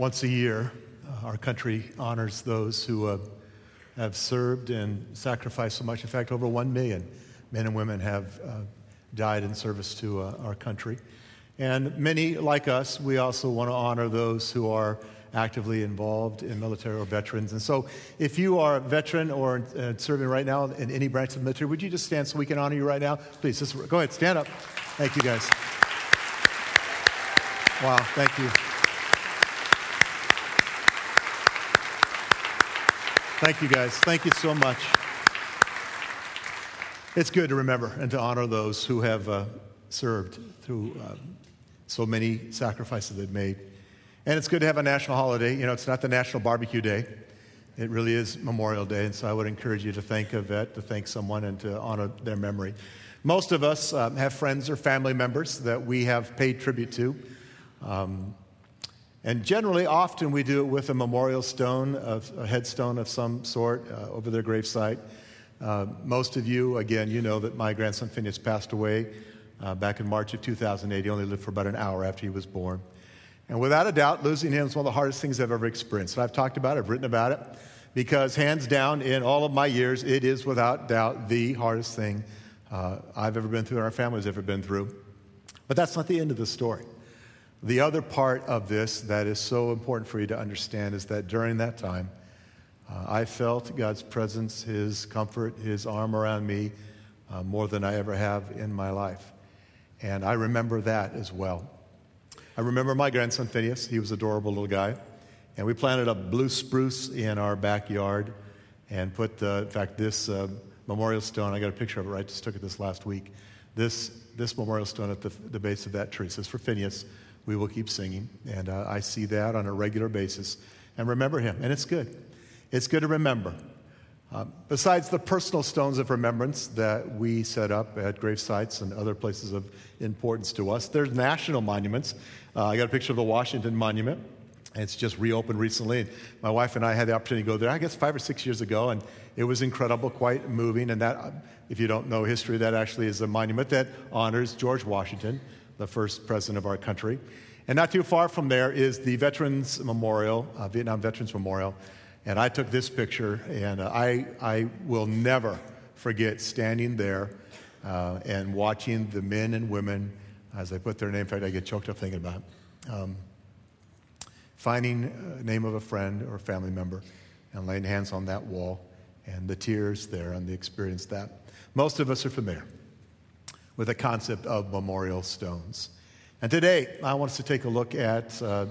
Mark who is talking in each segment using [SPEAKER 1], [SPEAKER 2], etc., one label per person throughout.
[SPEAKER 1] Once a year, uh, our country honors those who uh, have served and sacrificed so much. In fact, over 1 million men and women have uh, died in service to uh, our country. And many, like us, we also want to honor those who are actively involved in military or veterans. And so, if you are a veteran or uh, serving right now in any branch of the military, would you just stand so we can honor you right now? Please, just, go ahead, stand up. Thank you, guys. Wow, thank you. Thank you, guys. Thank you so much. It's good to remember and to honor those who have uh, served through uh, so many sacrifices they've made. And it's good to have a national holiday. You know, it's not the National Barbecue Day. It really is Memorial Day, and so I would encourage you to thank a vet, to thank someone, and to honor their memory. Most of us um, have friends or family members that we have paid tribute to. Um, and generally, often we do it with a memorial stone, a headstone of some sort uh, over their gravesite. Uh, most of you, again, you know that my grandson Phineas passed away uh, back in March of 2008. He only lived for about an hour after he was born. And without a doubt, losing him is one of the hardest things I've ever experienced. And I've talked about it, I've written about it, because hands down, in all of my years, it is without doubt the hardest thing uh, I've ever been through and our family's ever been through. But that's not the end of the story. The other part of this that is so important for you to understand is that during that time, uh, I felt God's presence, His comfort, His arm around me uh, more than I ever have in my life. And I remember that as well. I remember my grandson Phineas. He was an adorable little guy. And we planted a blue spruce in our backyard and put, in fact, this uh, memorial stone, I got a picture of it, right? Just took it this last week. This, this memorial stone at the, the base of that tree says, For Phineas, we will keep singing. And uh, I see that on a regular basis and remember him. And it's good. It's good to remember. Uh, besides the personal stones of remembrance that we set up at grave sites and other places of importance to us, there's national monuments. Uh, I got a picture of the Washington Monument. It's just reopened recently. And My wife and I had the opportunity to go there, I guess, five or six years ago, and it was incredible, quite moving. And that, if you don't know history, that actually is a monument that honors George Washington, the first president of our country. And not too far from there is the Veterans Memorial, uh, Vietnam Veterans Memorial. And I took this picture, and uh, I, I will never forget standing there uh, and watching the men and women as they put their name. In fact, I get choked up thinking about it. Um, finding a name of a friend or family member and laying hands on that wall and the tears there and the experience that. Most of us are familiar with the concept of memorial stones. And today, I want us to take a look at uh,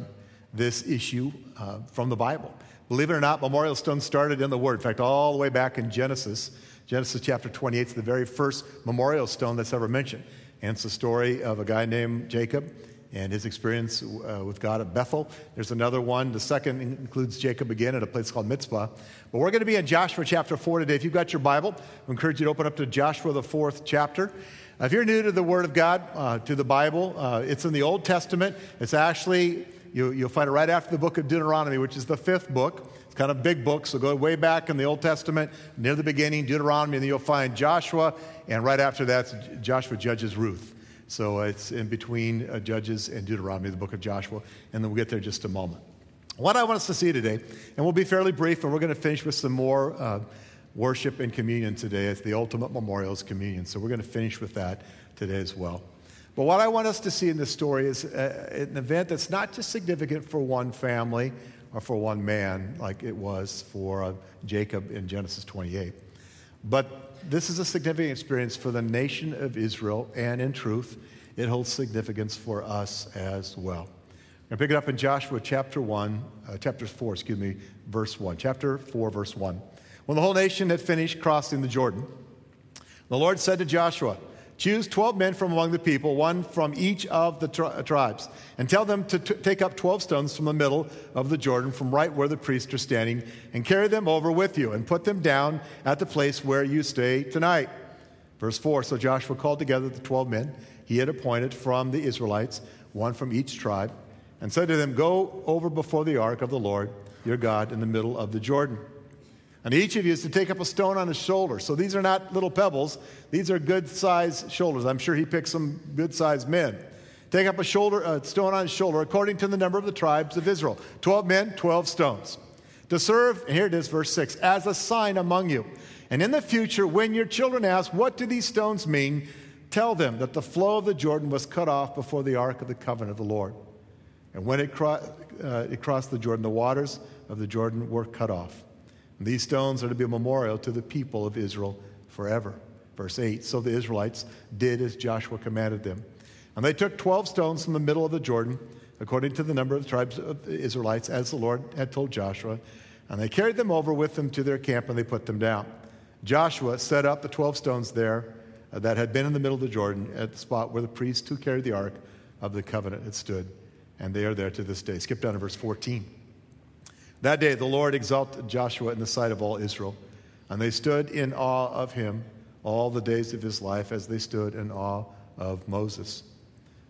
[SPEAKER 1] this issue uh, from the Bible. Believe it or not, memorial stones started in the Word. In fact, all the way back in Genesis, Genesis chapter 28 is the very first memorial stone that's ever mentioned. And it's the story of a guy named Jacob and his experience uh, with God at Bethel. There's another one. The second includes Jacob again at a place called Mizpah. But we're going to be in Joshua chapter 4 today. If you've got your Bible, I encourage you to open up to Joshua, the fourth chapter. If you're new to the Word of God, uh, to the Bible, uh, it's in the Old Testament. It's actually, you, will find it right after the book of Deuteronomy, which is the fifth book. It's kind of big book, so go way back in the Old Testament, near the beginning, Deuteronomy, and then you'll find Joshua, and right after that, Joshua judges Ruth. So it's in between uh, Judges and Deuteronomy, the book of Joshua, and then we'll get there just a moment. What I want us to see today, and we'll be fairly brief, and we're going to finish with some more uh, worship and communion today. It's the ultimate memorial is communion. So we're going to finish with that today as well. But what I want us to see in this story is uh, an event that's not just significant for one family or for one man, like it was for uh, Jacob in Genesis 28, but this is a significant experience for the nation of Israel, and in truth, it holds significance for us as well. To pick it up in Joshua chapter 1, uh, chapter 4, excuse me, verse 1. Chapter 4, verse 1. When the whole nation had finished crossing the Jordan, the Lord said to Joshua, Choose 12 men from among the people, one from each of the tri- uh, tribes, and tell them to t- take up 12 stones from the middle of the Jordan, from right where the priests are standing, and carry them over with you, and put them down at the place where you stay tonight. Verse 4 So Joshua called together the 12 men he had appointed from the Israelites, one from each tribe, and said to them, Go over before the ark of the Lord your God in the middle of the Jordan. And each of you is to take up a stone on his shoulder. So these are not little pebbles, these are good sized shoulders. I'm sure he picked some good sized men. Take up a shoulder, a stone on his shoulder, according to the number of the tribes of Israel. Twelve men, twelve stones. To serve, and here it is, verse 6, as a sign among you. And in the future, when your children ask, What do these stones mean? Tell them that the flow of the Jordan was cut off before the ark of the covenant of the Lord. And when it, cro- uh, it crossed the Jordan, the waters of the Jordan were cut off. These stones are to be a memorial to the people of Israel forever. Verse 8 So the Israelites did as Joshua commanded them. And they took 12 stones from the middle of the Jordan, according to the number of the tribes of the Israelites, as the Lord had told Joshua. And they carried them over with them to their camp and they put them down. Joshua set up the 12 stones there that had been in the middle of the Jordan at the spot where the priests who carried the ark of the covenant had stood. And they are there to this day. Skip down to verse 14. That day the Lord exalted Joshua in the sight of all Israel, and they stood in awe of him all the days of his life as they stood in awe of Moses.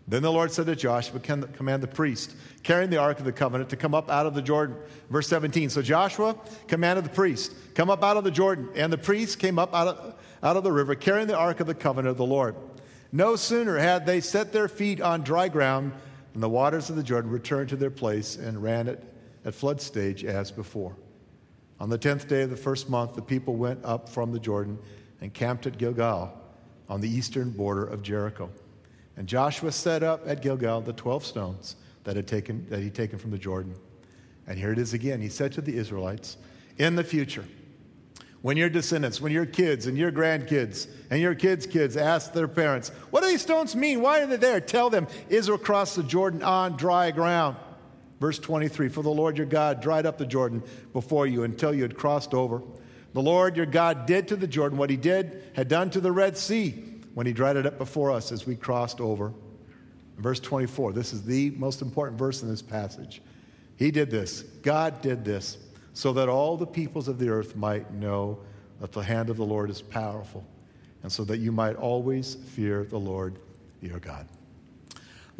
[SPEAKER 1] Then the Lord said to Joshua, Command the priest carrying the Ark of the Covenant to come up out of the Jordan. Verse 17. So Joshua commanded the priest, Come up out of the Jordan. And the priest came up out of, out of the river carrying the Ark of the Covenant of the Lord. No sooner had they set their feet on dry ground than the waters of the Jordan returned to their place and ran it at flood stage as before. On the tenth day of the first month, the people went up from the Jordan and camped at Gilgal on the eastern border of Jericho. And Joshua set up at Gilgal the 12 stones that, had taken, that he'd taken from the Jordan. And here it is again. He said to the Israelites, In the future, when your descendants, when your kids and your grandkids and your kids' kids ask their parents, What do these stones mean? Why are they there? Tell them Israel crossed the Jordan on dry ground. Verse 23 For the Lord your God dried up the Jordan before you until you had crossed over. The Lord your God did to the Jordan what he did, had done to the Red Sea when he dried it up before us as we crossed over. Verse 24, this is the most important verse in this passage. He did this, God did this, so that all the peoples of the earth might know that the hand of the Lord is powerful, and so that you might always fear the Lord your God.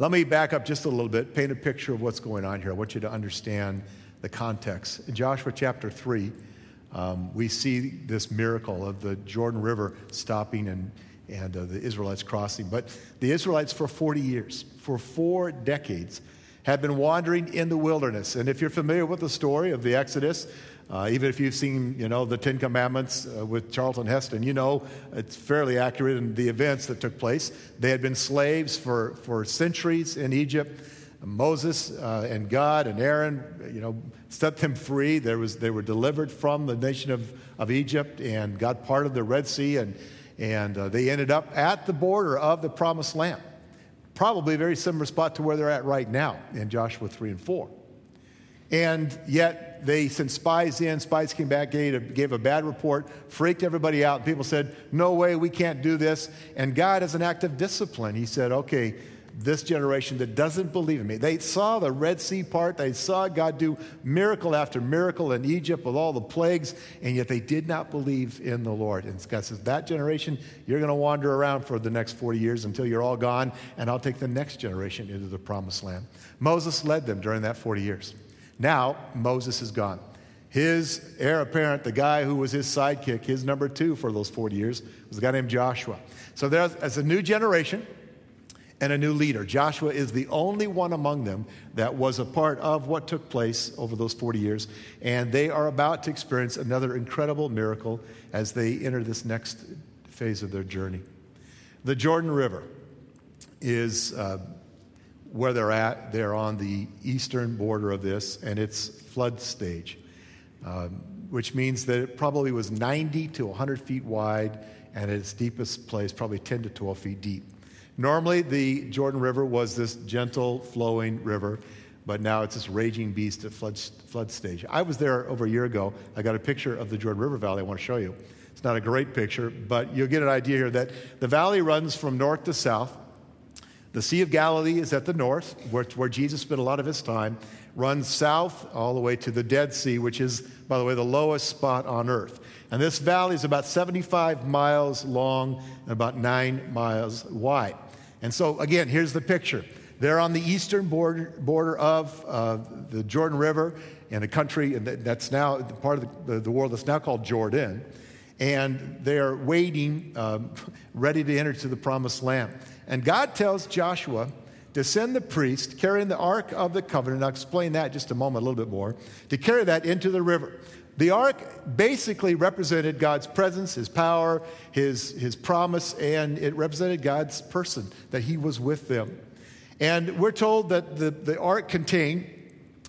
[SPEAKER 1] Let me back up just a little bit, paint a picture of what's going on here. I want you to understand the context. In Joshua chapter 3, um, we see this miracle of the Jordan River stopping and and uh, the Israelites crossing. But the Israelites, for 40 years, for four decades, had been wandering in the wilderness. And if you're familiar with the story of the Exodus, uh, even if you've seen, you know, the Ten Commandments uh, with Charlton Heston, you know it's fairly accurate in the events that took place. They had been slaves for, for centuries in Egypt. Moses uh, and God and Aaron, you know, set them free. There was, they were delivered from the nation of, of Egypt and got part of the Red Sea and, and uh, they ended up at the border of the promised land. Probably a very similar spot to where they're at right now in Joshua 3 and 4. And yet they sent spies in. Spies came back, gave a, gave a bad report, freaked everybody out. People said, No way, we can't do this. And God, as an act of discipline, He said, Okay, this generation that doesn't believe in me. They saw the Red Sea part, they saw God do miracle after miracle in Egypt with all the plagues, and yet they did not believe in the Lord. And God says, That generation, you're going to wander around for the next 40 years until you're all gone, and I'll take the next generation into the promised land. Moses led them during that 40 years. Now, Moses is gone. His heir apparent, the guy who was his sidekick, his number two for those 40 years, was a guy named Joshua. So there's a new generation and a new leader. Joshua is the only one among them that was a part of what took place over those 40 years. And they are about to experience another incredible miracle as they enter this next phase of their journey. The Jordan River is uh, where they're at. They're on the eastern border of this, and it's flood stage, um, which means that it probably was 90 to 100 feet wide, and at its deepest place, probably 10 to 12 feet deep. Normally, the Jordan River was this gentle flowing river, but now it's this raging beast at flood, flood stage. I was there over a year ago. I got a picture of the Jordan River Valley I want to show you. It's not a great picture, but you'll get an idea here that the valley runs from north to south. The Sea of Galilee is at the north, where, where Jesus spent a lot of his time, runs south all the way to the Dead Sea, which is, by the way, the lowest spot on earth. And this valley is about 75 miles long and about nine miles wide. And so, again, here's the picture. They're on the eastern border, border of uh, the Jordan River in a country that's now part of the, the world that's now called Jordan. And they're waiting, um, ready to enter to the promised land. And God tells Joshua to send the priest carrying the Ark of the Covenant. I'll explain that just a moment, a little bit more, to carry that into the river. The ark basically represented God's presence, his power, his, his promise, and it represented God's person, that he was with them. And we're told that the, the ark contained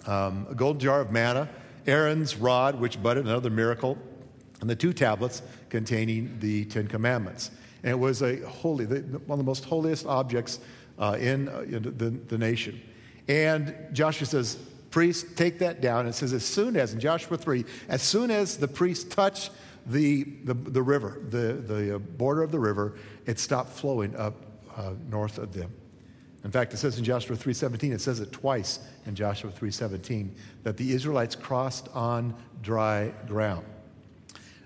[SPEAKER 1] um, a golden jar of manna, Aaron's rod, which budded another miracle, and the two tablets containing the Ten Commandments. And it was a holy, one of the most holiest objects uh, in, uh, in the, the nation. And Joshua says, Priest, take that down. It says, as soon as, in Joshua 3, as soon as the priest touched the, the, the river, the, the uh, border of the river, it stopped flowing up uh, north of them. In fact, it says in Joshua 3:17, it says it twice in Joshua 3:17 that the Israelites crossed on dry ground.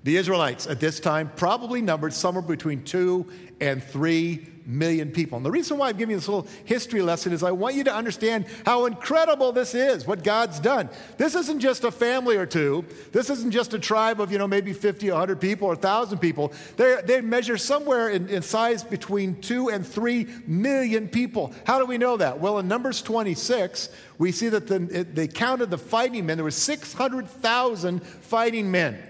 [SPEAKER 1] The Israelites at this time probably numbered somewhere between 2 and 3 million people. And the reason why I'm giving you this little history lesson is I want you to understand how incredible this is, what God's done. This isn't just a family or two. This isn't just a tribe of, you know, maybe 50, 100 people or 1,000 people. They, they measure somewhere in, in size between 2 and 3 million people. How do we know that? Well, in Numbers 26, we see that the, they counted the fighting men. There were 600,000 fighting men.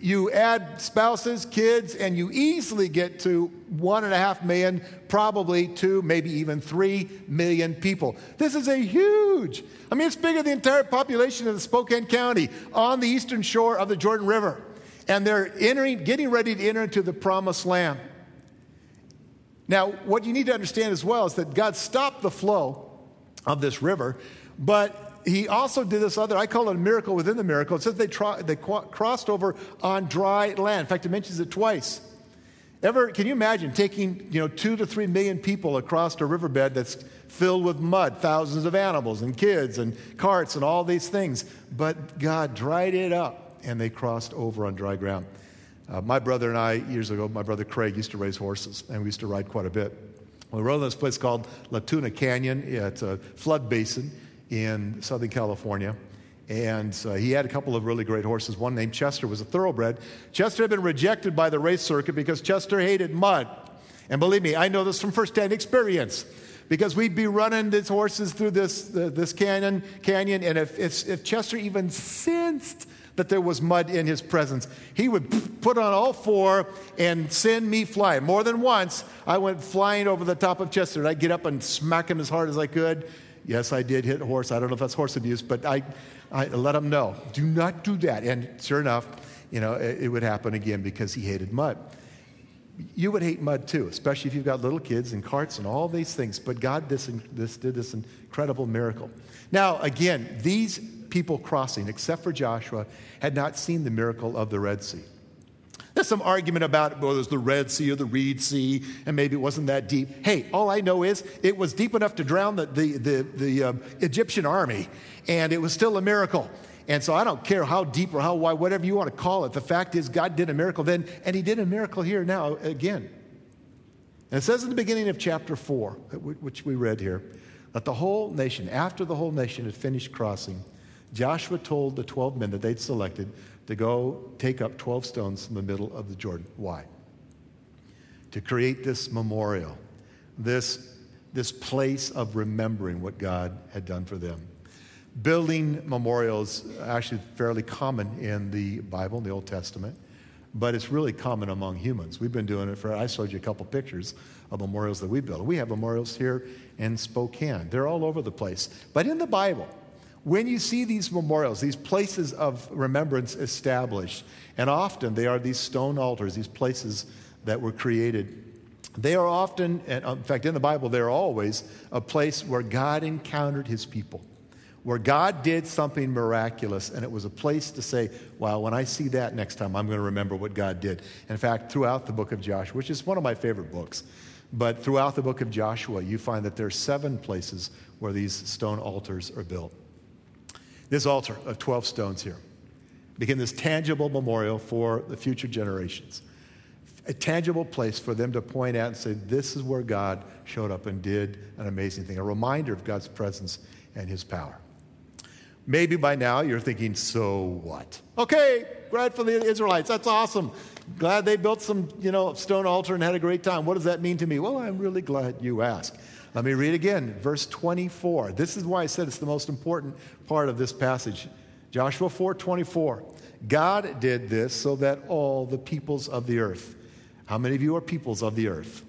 [SPEAKER 1] You add spouses, kids, and you easily get to one and a half million, probably two, maybe even three million people. This is a huge, I mean, it's bigger than the entire population of the Spokane County on the eastern shore of the Jordan River. And they're entering, getting ready to enter into the promised land. Now, what you need to understand as well is that God stopped the flow of this river, but he also did this other, I call it a miracle within the miracle. It says they, try, they crossed over on dry land. In fact, it mentions it twice. Ever, can you imagine taking, you know, two to three million people across a riverbed that's filled with mud, thousands of animals and kids and carts and all these things? But God dried it up and they crossed over on dry ground. Uh, my brother and I, years ago, my brother Craig used to raise horses and we used to ride quite a bit. We rode in this place called La Tuna Canyon. Yeah, it's a flood basin in Southern California. And uh, he had a couple of really great horses. One named Chester was a thoroughbred. Chester had been rejected by the race circuit because Chester hated mud. And believe me, I know this from firsthand experience because we'd be running these horses through this, uh, this canyon, canyon, and if, if, if Chester even sensed that there was mud in his presence, he would put on all four and send me flying. More than once, I went flying over the top of Chester, I'd get up and smack him as hard as I could Yes, I did hit a horse. I don't know if that's horse abuse, but I, I let him know. Do not do that. And sure enough, you know, it, it would happen again because he hated mud. You would hate mud too, especially if you've got little kids and carts and all these things. But God this, this did this incredible miracle. Now, again, these people crossing, except for Joshua, had not seen the miracle of the Red Sea. There's some argument about whether it was the Red Sea or the Reed Sea, and maybe it wasn't that deep. Hey, all I know is it was deep enough to drown the, the, the, the uh, Egyptian army, and it was still a miracle. And so I don't care how deep or how wide, whatever you want to call it. The fact is, God did a miracle then, and He did a miracle here now again. And it says in the beginning of chapter 4, which we read here, that the whole nation, after the whole nation had finished crossing, Joshua told the 12 men that they'd selected to go take up 12 stones from the middle of the Jordan. Why? To create this memorial, this, this place of remembering what God had done for them. Building memorials actually fairly common in the Bible, in the Old Testament, but it's really common among humans. We've been doing it for, I showed you a couple pictures of memorials that we built. We have memorials here in Spokane. They're all over the place. But in the Bible, when you see these memorials, these places of remembrance established, and often they are these stone altars, these places that were created, they are often, um, in fact, in the Bible, they're always a place where God encountered his people, where God did something miraculous, and it was a place to say, wow, when I see that next time, I'm going to remember what God did. In fact, throughout the book of Joshua, which is one of my favorite books, but throughout the book of Joshua, you find that there are seven places where these stone altars are built. This altar of 12 stones here became this tangible memorial for the future generations. A tangible place for them to point out and say, This is where God showed up and did an amazing thing. A reminder of God's presence and his power. Maybe by now you're thinking, So what? Okay, glad for the Israelites. That's awesome. Glad they built some, you know, stone altar and had a great time. What does that mean to me? Well, I'm really glad you asked. Let me read again, verse 24. This is why I said it's the most important part of this passage. Joshua 4 24. God did this so that all the peoples of the earth. How many of you are peoples of the earth?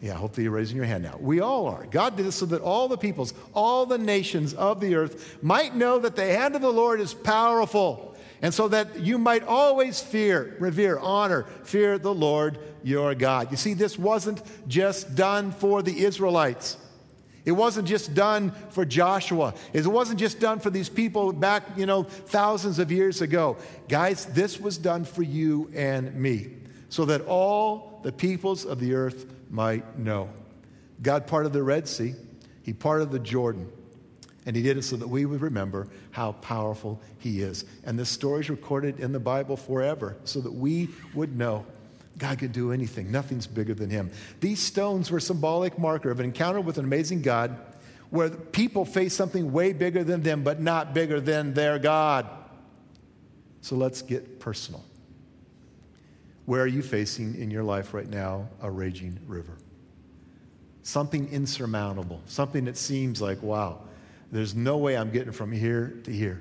[SPEAKER 1] Yeah, I hopefully you're raising your hand now. We all are. God did this so that all the peoples, all the nations of the earth might know that the hand of the Lord is powerful, and so that you might always fear, revere, honor, fear the Lord your God. You see, this wasn't just done for the Israelites. It wasn't just done for Joshua. It wasn't just done for these people back, you know, thousands of years ago. Guys, this was done for you and me so that all the peoples of the earth might know. God parted the Red Sea, He parted the Jordan, and He did it so that we would remember how powerful He is. And this story is recorded in the Bible forever so that we would know God could do anything, nothing's bigger than Him. These stones were symbolic marker of an encounter with an amazing God where people face something way bigger than them, but not bigger than their God. So let's get personal. Where are you facing in your life right now a raging river? Something insurmountable, something that seems like, wow, there's no way I'm getting from here to here.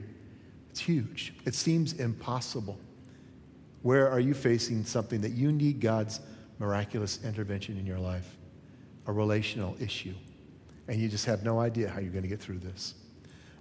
[SPEAKER 1] It's huge. It seems impossible. Where are you facing something that you need God's miraculous intervention in your life? A relational issue. And you just have no idea how you're going to get through this.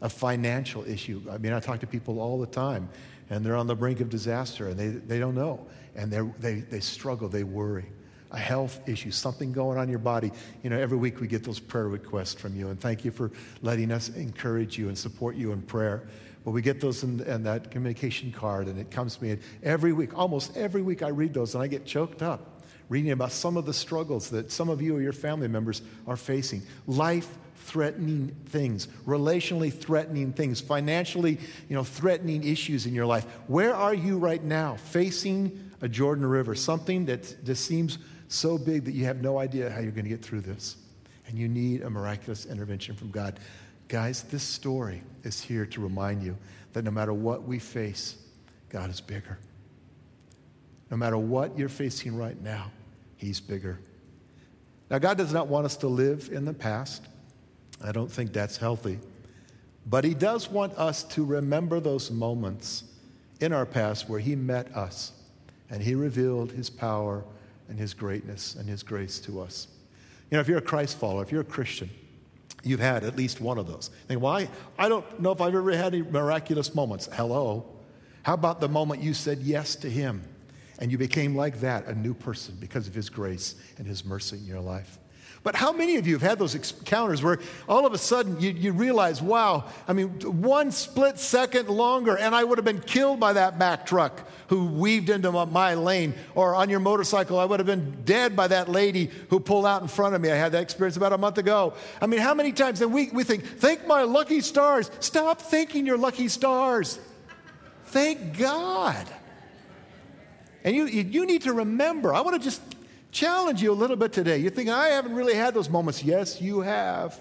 [SPEAKER 1] A financial issue. I mean, I talk to people all the time, and they're on the brink of disaster, and they, they don't know and they, they struggle, they worry. A health issue, something going on in your body. You know, every week we get those prayer requests from you, and thank you for letting us encourage you and support you in prayer. Well, we get those in, in that communication card, and it comes to me every week. Almost every week I read those, and I get choked up reading about some of the struggles that some of you or your family members are facing. Life threatening things, relationally threatening things, financially, you know, threatening issues in your life. Where are you right now facing a Jordan River, something that just seems so big that you have no idea how you're going to get through this. And you need a miraculous intervention from God. Guys, this story is here to remind you that no matter what we face, God is bigger. No matter what you're facing right now, He's bigger. Now, God does not want us to live in the past. I don't think that's healthy. But He does want us to remember those moments in our past where He met us and he revealed his power and his greatness and his grace to us. You know, if you're a Christ follower, if you're a Christian, you've had at least one of those. Think, I don't know if I've ever had any miraculous moments. Hello. How about the moment you said yes to him and you became like that, a new person because of his grace and his mercy in your life? But how many of you have had those encounters where all of a sudden you, you realize, wow, I mean, one split second longer and I would have been killed by that Mack truck who weaved into my lane, or on your motorcycle, I would have been dead by that lady who pulled out in front of me. I had that experience about a month ago. I mean, how many times then we, we think, thank my lucky stars. Stop thanking your lucky stars. Thank God. And you, you need to remember, I want to just challenge you a little bit today. You're thinking, I haven't really had those moments. Yes, you have.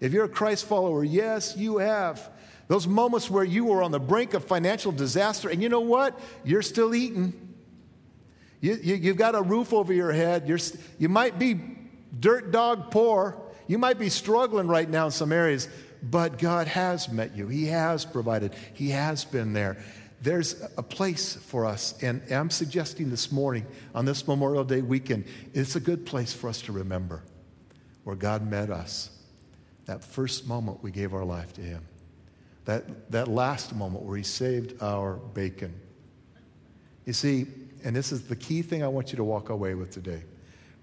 [SPEAKER 1] If you're a Christ follower, yes, you have. Those moments where you were on the brink of financial disaster, and you know what? You're still eating. You, you, have got a roof over your head. You're, you might be dirt dog poor. You might be struggling right now in some areas, but God has met you. He has provided, He has been there there's a place for us. And I'm suggesting this morning, on this Memorial Day weekend, it's a good place for us to remember where God met us. That first moment we gave our life to Him. That, that last moment where He saved our bacon. You see, and this is the key thing I want you to walk away with today.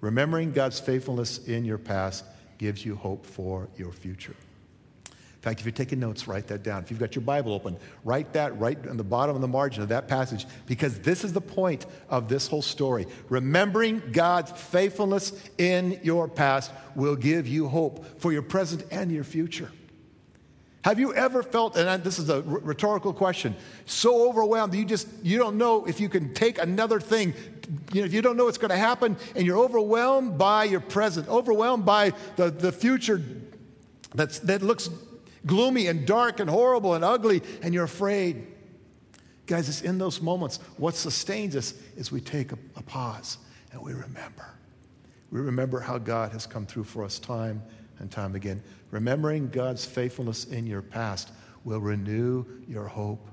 [SPEAKER 1] Remembering God's faithfulness in your past gives you hope for your future. In fact, if you're taking notes, write that down. If you've got your Bible open, write that right on the bottom of the margin of that passage because this is the point of this whole story. Remembering God's faithfulness in your past will give you hope for your present and your future. Have you ever felt, and this is a rhetorical question, so overwhelmed that you just you don't know if you can take another thing. You know, if you don't know what's going to happen, and you're overwhelmed by your present, overwhelmed by the, the future that's, that looks gloomy and dark and horrible and ugly, and you're afraid. Guys, it's in those moments. What sustains us is we take a, a pause and we remember. We remember how God has come through for us time and time again. Remembering God's faithfulness in your past will renew your hope.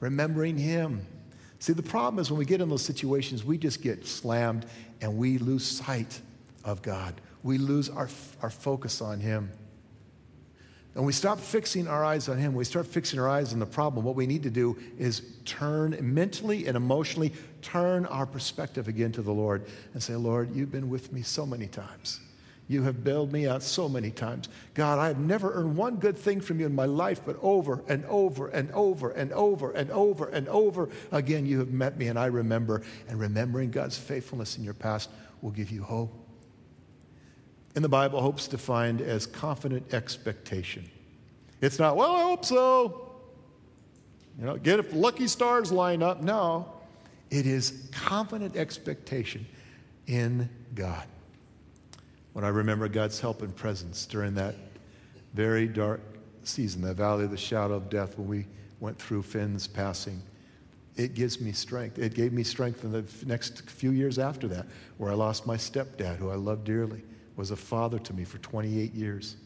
[SPEAKER 1] Remembering Him. See, the problem is when we get in those situations, we just get slammed and we lose sight of God. We lose our, our focus on Him. And we stop fixing our eyes on Him. We start fixing our eyes on the problem. What we need to do is turn mentally and emotionally, turn our perspective again to the Lord and say, Lord, you've been with me so many times. You have bailed me out so many times. God, I have never earned one good thing from you in my life, but over and over and over and over and over and over again, you have met me, and I remember. And remembering God's faithfulness in your past will give you hope. In the Bible, hope's defined as confident expectation. It's not, well, I hope so. You know, get if lucky stars line up. No, it is confident expectation in God. When I remember God's help and presence during that very dark season, the valley of the shadow of death, when we went through Finn's passing, it gives me strength. It gave me strength in the next few years after that, where I lost my stepdad, who I loved dearly, was a father to me for 28 years.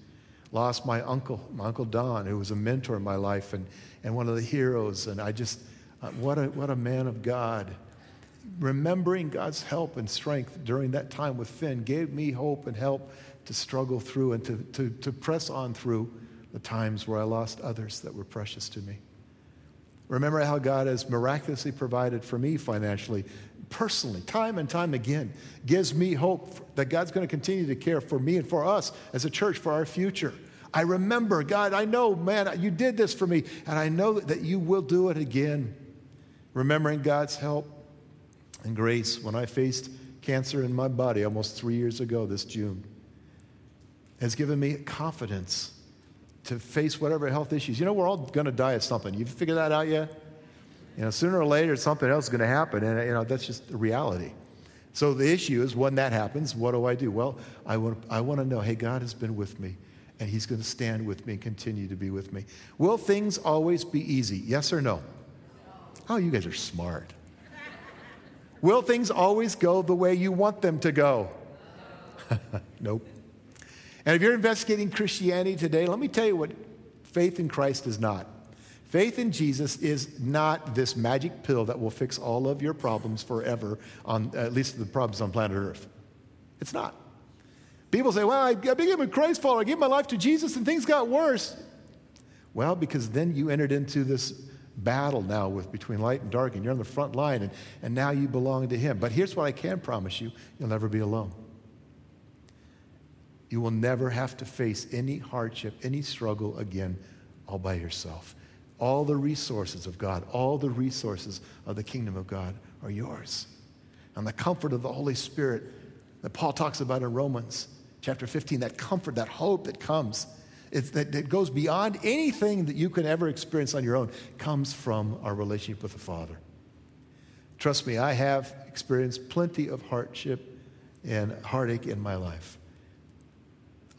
[SPEAKER 1] Lost my uncle, my uncle Don, who was a mentor in my life and, and one of the heroes. And I just, uh, what, a, what a man of God remembering God's help and strength during that time with Finn gave me hope and help to struggle through and to, to, to press on through the times where I lost others that were precious to me. Remember how God has miraculously provided for me financially, personally, time and time again, gives me hope that God's going to continue to care for me and for us as a church for our future. I remember, God, I know, man, you did this for me, and I know that you will do it again. Remembering God's help and grace when I faced cancer in my body almost three years ago this June has given me confidence to face whatever health issues. You know, we're all going to die at something. You figured that out yet? You know, sooner or later, something else is going to happen, and you know that's just the reality. So the issue is, when that happens, what do I do? Well, I want, I want to know, hey, God has been with me, and He's going to stand with me and continue to be with me. Will things always be easy? Yes or no? Oh, you guys are smart. Will things always go the way you want them to go? nope. And if you're investigating Christianity today, let me tell you what faith in Christ is not. Faith in Jesus is not this magic pill that will fix all of your problems forever, on at least the problems on planet Earth. It's not. People say, well, I became a Christ follower, I gave my life to Jesus, and things got worse. Well, because then you entered into this battle now with between light and dark, and you're on the front line, and, and now you belong to Him. But here's what I can promise you you'll never be alone. You will never have to face any hardship, any struggle again, all by yourself. All the resources of God, all the resources of the kingdom of God are yours. And the comfort of the Holy Spirit that Paul talks about in Romans chapter 15, that comfort, that hope that comes that, that goes beyond anything that you can ever experience on your own, comes from our relationship with the Father. Trust me, I have experienced plenty of hardship and heartache in my life.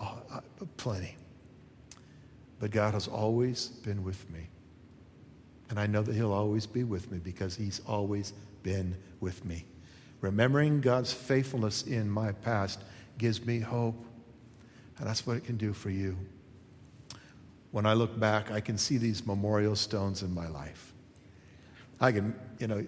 [SPEAKER 1] Oh, uh, plenty. But God has always been with me. And I know that He'll always be with me because He's always been with me. Remembering God's faithfulness in my past gives me hope. And that's what it can do for you when I look back, I can see these memorial stones in my life. I can, you know,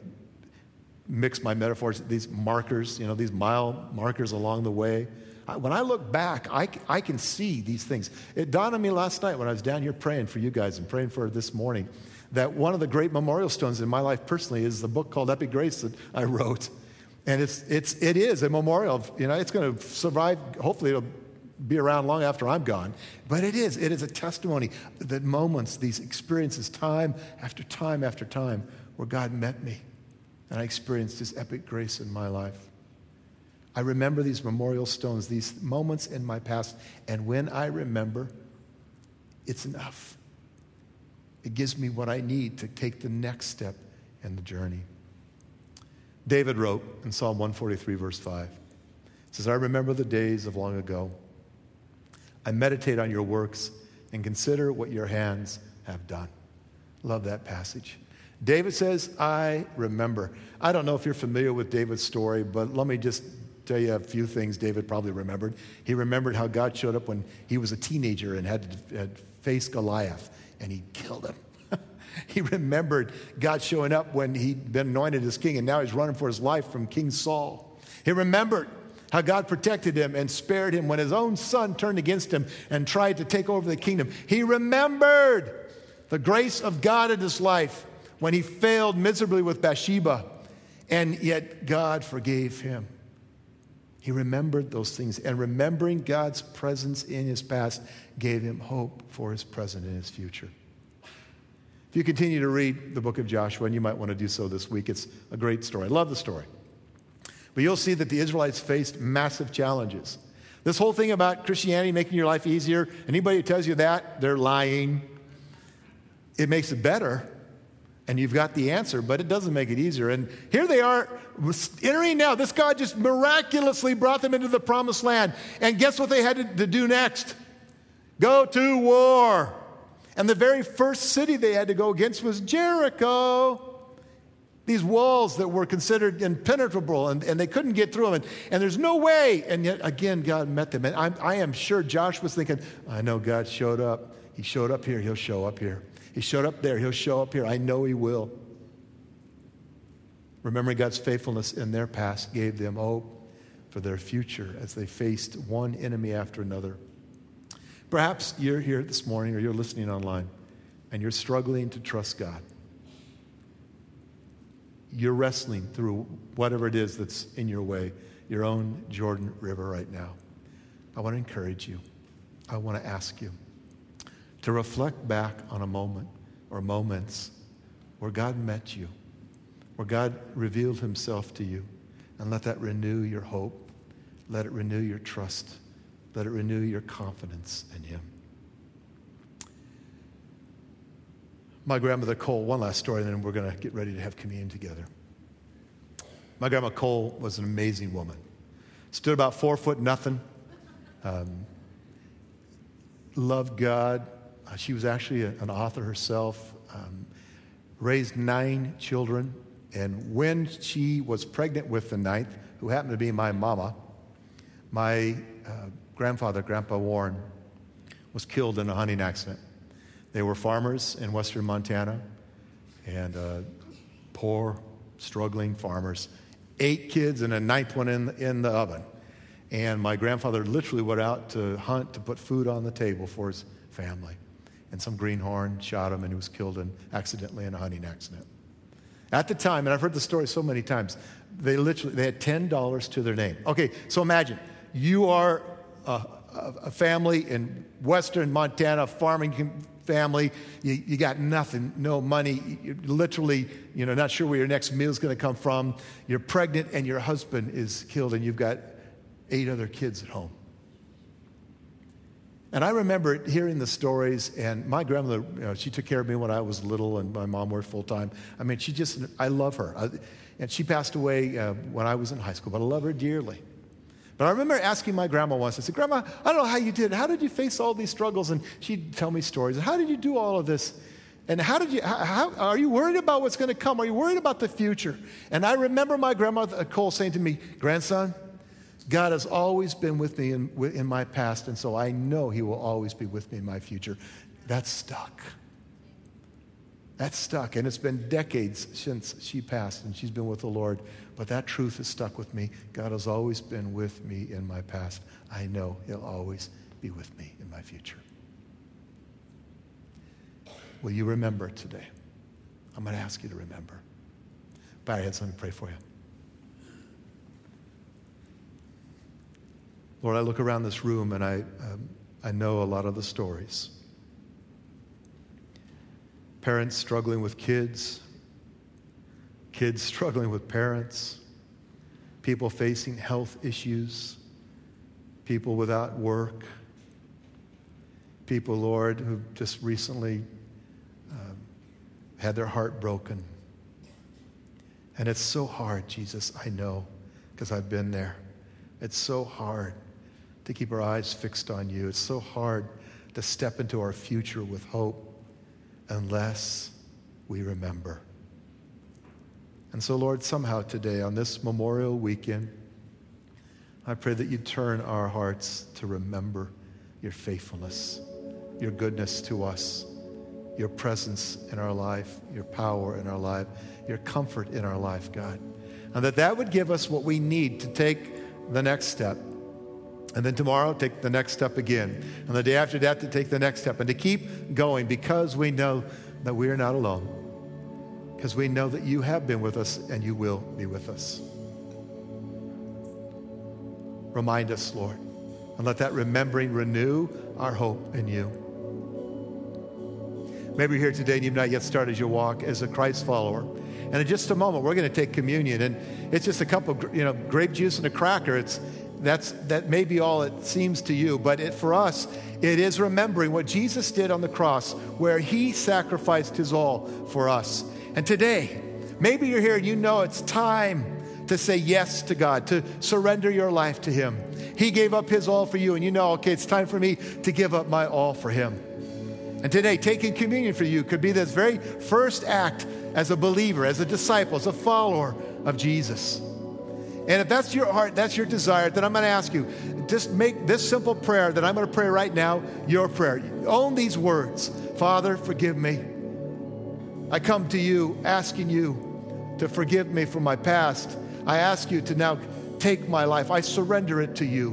[SPEAKER 1] mix my metaphors, these markers, you know, these mile markers along the way. When I look back, I, I can see these things. It dawned on me last night when I was down here praying for you guys and praying for this morning that one of the great memorial stones in my life personally is the book called Epic Grace that I wrote. And it's, it's, it is a memorial of, you know, it's going to survive, hopefully it'll be around long after I'm gone. But it is. It is a testimony that moments, these experiences, time after time after time, where God met me and I experienced His epic grace in my life. I remember these memorial stones, these moments in my past, and when I remember, it's enough. It gives me what I need to take the next step in the journey. David wrote in Psalm 143, verse 5, says, I remember the days of long ago I meditate on your works and consider what your hands have done. Love that passage. David says, I remember. I don't know if you're familiar with David's story, but let me just tell you a few things David probably remembered. He remembered how God showed up when he was a teenager and had to face Goliath, and he killed him. he remembered God showing up when he'd been anointed as king, and now he's running for his life from King Saul. He remembered how God protected him and spared him when his own son turned against him and tried to take over the kingdom. He remembered the grace of God in his life when he failed miserably with Bathsheba, and yet God forgave him. He remembered those things, and remembering God's presence in his past gave him hope for his present and his future. If you continue to read the book of Joshua, and you might want to do so this week, it's a great story. I love the story. But you'll see that the Israelites faced massive challenges. This whole thing about Christianity making your life easier, anybody who tells you that, they're lying. It makes it better, and you've got the answer, but it doesn't make it easier. And here they are entering now. This God just miraculously brought them into the promised land. And guess what they had to do next? Go to war. And the very first city they had to go against was Jericho these walls that were considered impenetrable and, and they couldn't get through them. And, and there's no way. And yet, again, God met them. And I'm, I am sure thinking, I know God showed up. He showed up here, he'll show up here. He showed up there, he'll show up here. I know he will. Remembering God's faithfulness in their past gave them hope for their future as they faced one enemy after another. Perhaps you're here this morning or you're listening online and you're struggling to trust God you're wrestling through whatever it is that's in your way, your own Jordan River right now, I want to encourage you. I want to ask you to reflect back on a moment or moments where God met you, where God revealed himself to you, and let that renew your hope. Let it renew your trust. Let it renew your confidence in him. my grandmother Cole, one last story, and then we're going to get ready to have communion together. My grandma Cole was an amazing woman. Stood about four foot nothing. Um, loved God. Uh, she was actually a, an author herself. Um, raised nine children. And when she was pregnant with the ninth, who happened to be my mama, my uh, grandfather, Grandpa Warren, was killed in a hunting accident. They were farmers in western Montana and uh, poor, struggling farmers. Eight kids and a ninth one in, in the oven. And my grandfather literally went out to hunt to put food on the table for his family. And some greenhorn shot him and he was killed in, accidentally in a hunting accident. At the time, and I've heard the story so many times, they literally they had $10 to their name. Okay, so imagine you are a, a family in western Montana, farming family, you, you got nothing, no money, you're literally, you know, not sure where your next meal is going to come from. You're pregnant and your husband is killed and you've got eight other kids at home. And I remember hearing the stories, and my grandmother, you know, she took care of me when I was little, and my mom worked full time. I mean, she just, I love her. I, and she passed away uh, when I was in high school, but I love her dearly. But I remember asking my grandma once, I said, Grandma, I don't know how you did. How did you face all these struggles? And she'd tell me stories. How did you do all of this? And how did you, how, are you worried about what's going to come? Are you worried about the future? And I remember my grandma Cole saying to me, Grandson, God has always been with me in, in my past, and so I know He will always be with me in my future. That's stuck. That's stuck. And it's been decades since she passed and she's been with the Lord. But that truth has stuck with me. God has always been with me in my past. I know He'll always be with me in my future. Will you remember today? I'm going to ask you to remember. Bow your heads, let me pray for you. Lord, I look around this room and I, um, I know a lot of the stories parents struggling with kids, kids struggling with parents, people facing health issues, people without work, people, Lord, who just recently um, had their heart broken. And it's so hard, Jesus, I know, because I've been there. It's so hard to keep our eyes fixed on you. It's so hard to step into our future with hope unless we remember. And so, Lord, somehow today, on this Memorial Weekend, I pray that you turn our hearts to remember your faithfulness, your goodness to us, your presence in our life, your power in our life, your comfort in our life, God. And that that would give us what we need to take the next step. And then tomorrow, take the next step again. And the day after that, to take the next step. And to keep going because we know that we are not alone. Because we know that you have been with us and you will be with us. Remind us, Lord. And let that remembering renew our hope in you. Maybe you're here today and you've not yet started your walk as a Christ follower. And in just a moment, we're going to take communion. And it's just a cup of you know, grape juice and a cracker. It's, that's, that may be all it seems to you. But it, for us, it is remembering what Jesus did on the cross, where he sacrificed his all for us. And today, maybe you're here and you know it's time to say yes to God, to surrender your life to him. He gave up his all for you, and you know, okay, it's time for me to give up my all for him. And today, taking communion for you could be this very first act as a believer, as a disciple, as a follower of Jesus. And if that's your heart, that's your desire, then I'm going to ask you just make this simple prayer that I'm going to pray right now your prayer. Own these words Father, forgive me. I come to you asking you to forgive me for my past. I ask you to now take my life, I surrender it to you.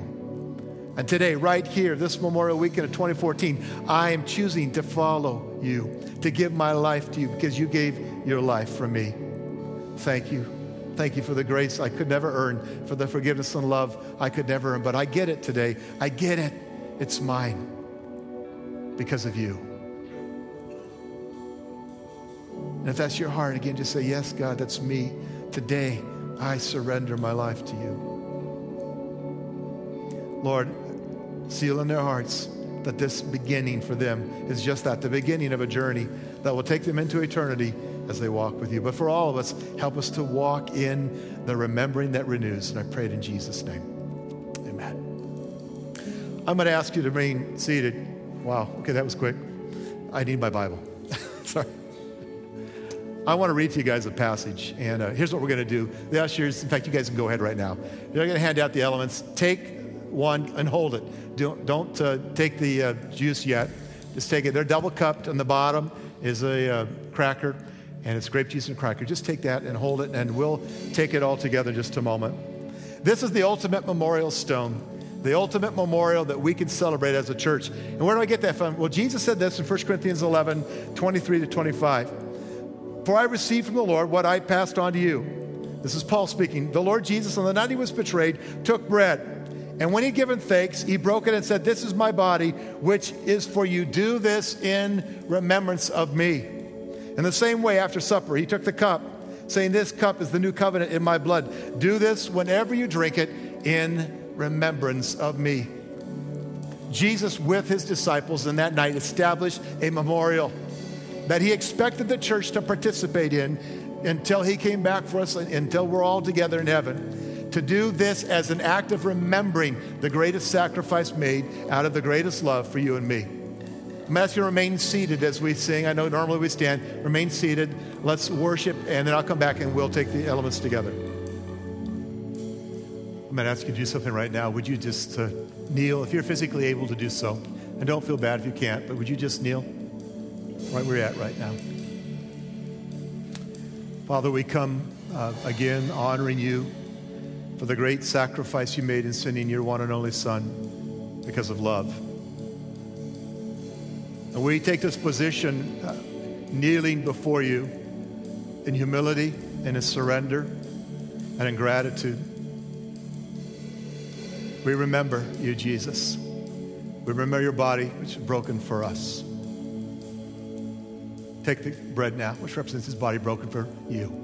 [SPEAKER 1] And today, right here, this Memorial Weekend of 2014, I am choosing to follow you, to give my life to you because you gave your life for me. Thank you. Thank you for the grace I could never earn, for the forgiveness and love I could never earn. But I get it today. I get it. It's mine because of you. And if that's your heart, again, just say, Yes, God, that's me. Today, I surrender my life to you. Lord, seal in their hearts that this beginning for them is just that the beginning of a journey that will take them into eternity as they walk with you. But for all of us, help us to walk in the remembering that renews. And I pray it in Jesus' name. Amen. I'm going to ask you to remain seated. Wow, okay, that was quick. I need my Bible. Sorry. I want to read to you guys a passage, and uh, here's what we're going to do. The ushers, in fact, you guys can go ahead right now. They're going to hand out the elements. Take one and hold it. Don't, don't uh, take the uh, juice yet. Just take it. They're double cupped. On the bottom is a uh, cracker, and it's grape juice and cracker. Just take that and hold it, and we'll take it all together in just a moment. This is the ultimate memorial stone, the ultimate memorial that we can celebrate as a church. And where do I get that from? Well, Jesus said this in 1 Corinthians 11 23 to 25. For I received from the Lord what I passed on to you. This is Paul speaking. The Lord Jesus, on the night he was betrayed, took bread. And when he'd given thanks, he broke it and said, This is my body, which is for you. Do this in remembrance of me. In the same way, after supper, he took the cup, saying, This cup is the new covenant in my blood. Do this whenever you drink it in remembrance of me. Jesus, with his disciples in that night, established a memorial that he expected the church to participate in until he came back for us, until we're all together in heaven to do this as an act of remembering the greatest sacrifice made out of the greatest love for you and me. I'm asking you to remain seated as we sing. I know normally we stand. Remain seated. Let's worship, and then I'll come back and we'll take the elements together. I'm going to ask you to do something right now. Would you just uh, kneel if you're physically able to do so? And don't feel bad if you can't, but would you just kneel right where you're at right now? Father, we come uh, again honoring you for the great sacrifice you made in sending your one and only Son because of love. And we take this position uh, kneeling before you in humility and in surrender and in gratitude. We remember you, Jesus. We remember your body, which is broken for us. Take the bread now, which represents his body broken for you.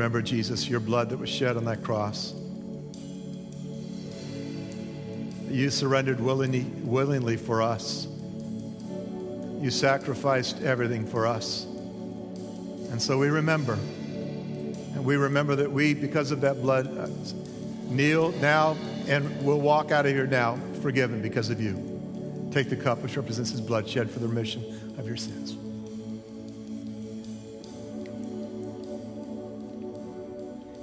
[SPEAKER 1] Remember, Jesus, your blood that was shed on that cross. You surrendered willingly, willingly for us. You sacrificed everything for us. And so we remember. And we remember that we, because of that blood, uh, kneel now and we'll walk out of here now forgiven because of you. Take the cup which represents his blood shed for the remission of your sins.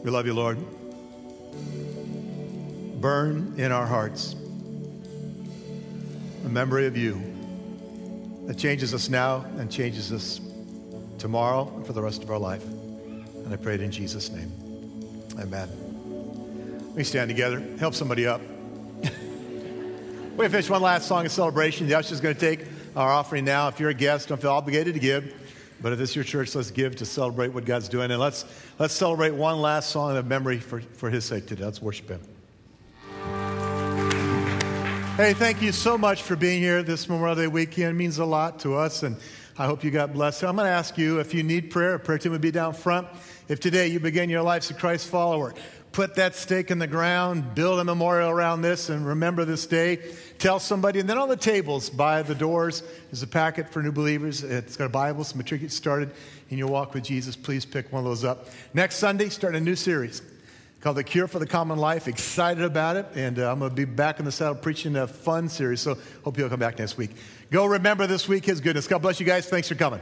[SPEAKER 1] We love you, Lord. Burn in our hearts a memory of you that changes us now and changes us tomorrow and for the rest of our life. And I pray it in Jesus' name. Amen. We stand together, help somebody up. we finish one last song of celebration. The usher's going to take our offering now. If you're a guest, don't feel obligated to give. But if this is your church, let's give to celebrate what God's doing. And let's, let's celebrate one last song of memory for, for his sake today. Let's worship him. Hey, thank you so much for being here this Memorial Day weekend. It means a lot to us, and I hope you got blessed. I'm going to ask you if you need prayer, a prayer team would be down front. If today you begin your life as a Christ follower, put that stake in the ground, build a memorial around this, and remember this day. Tell somebody, and then on the tables by the doors is a packet for new believers. It's got a Bible, some matriculate started in your walk with Jesus. Please pick one of those up. Next Sunday, starting a new series called The Cure for the Common Life. Excited about it. And uh, I'm going to be back in the saddle preaching a fun series. So hope you'll come back next week. Go remember this week His goodness. God bless you guys. Thanks for coming.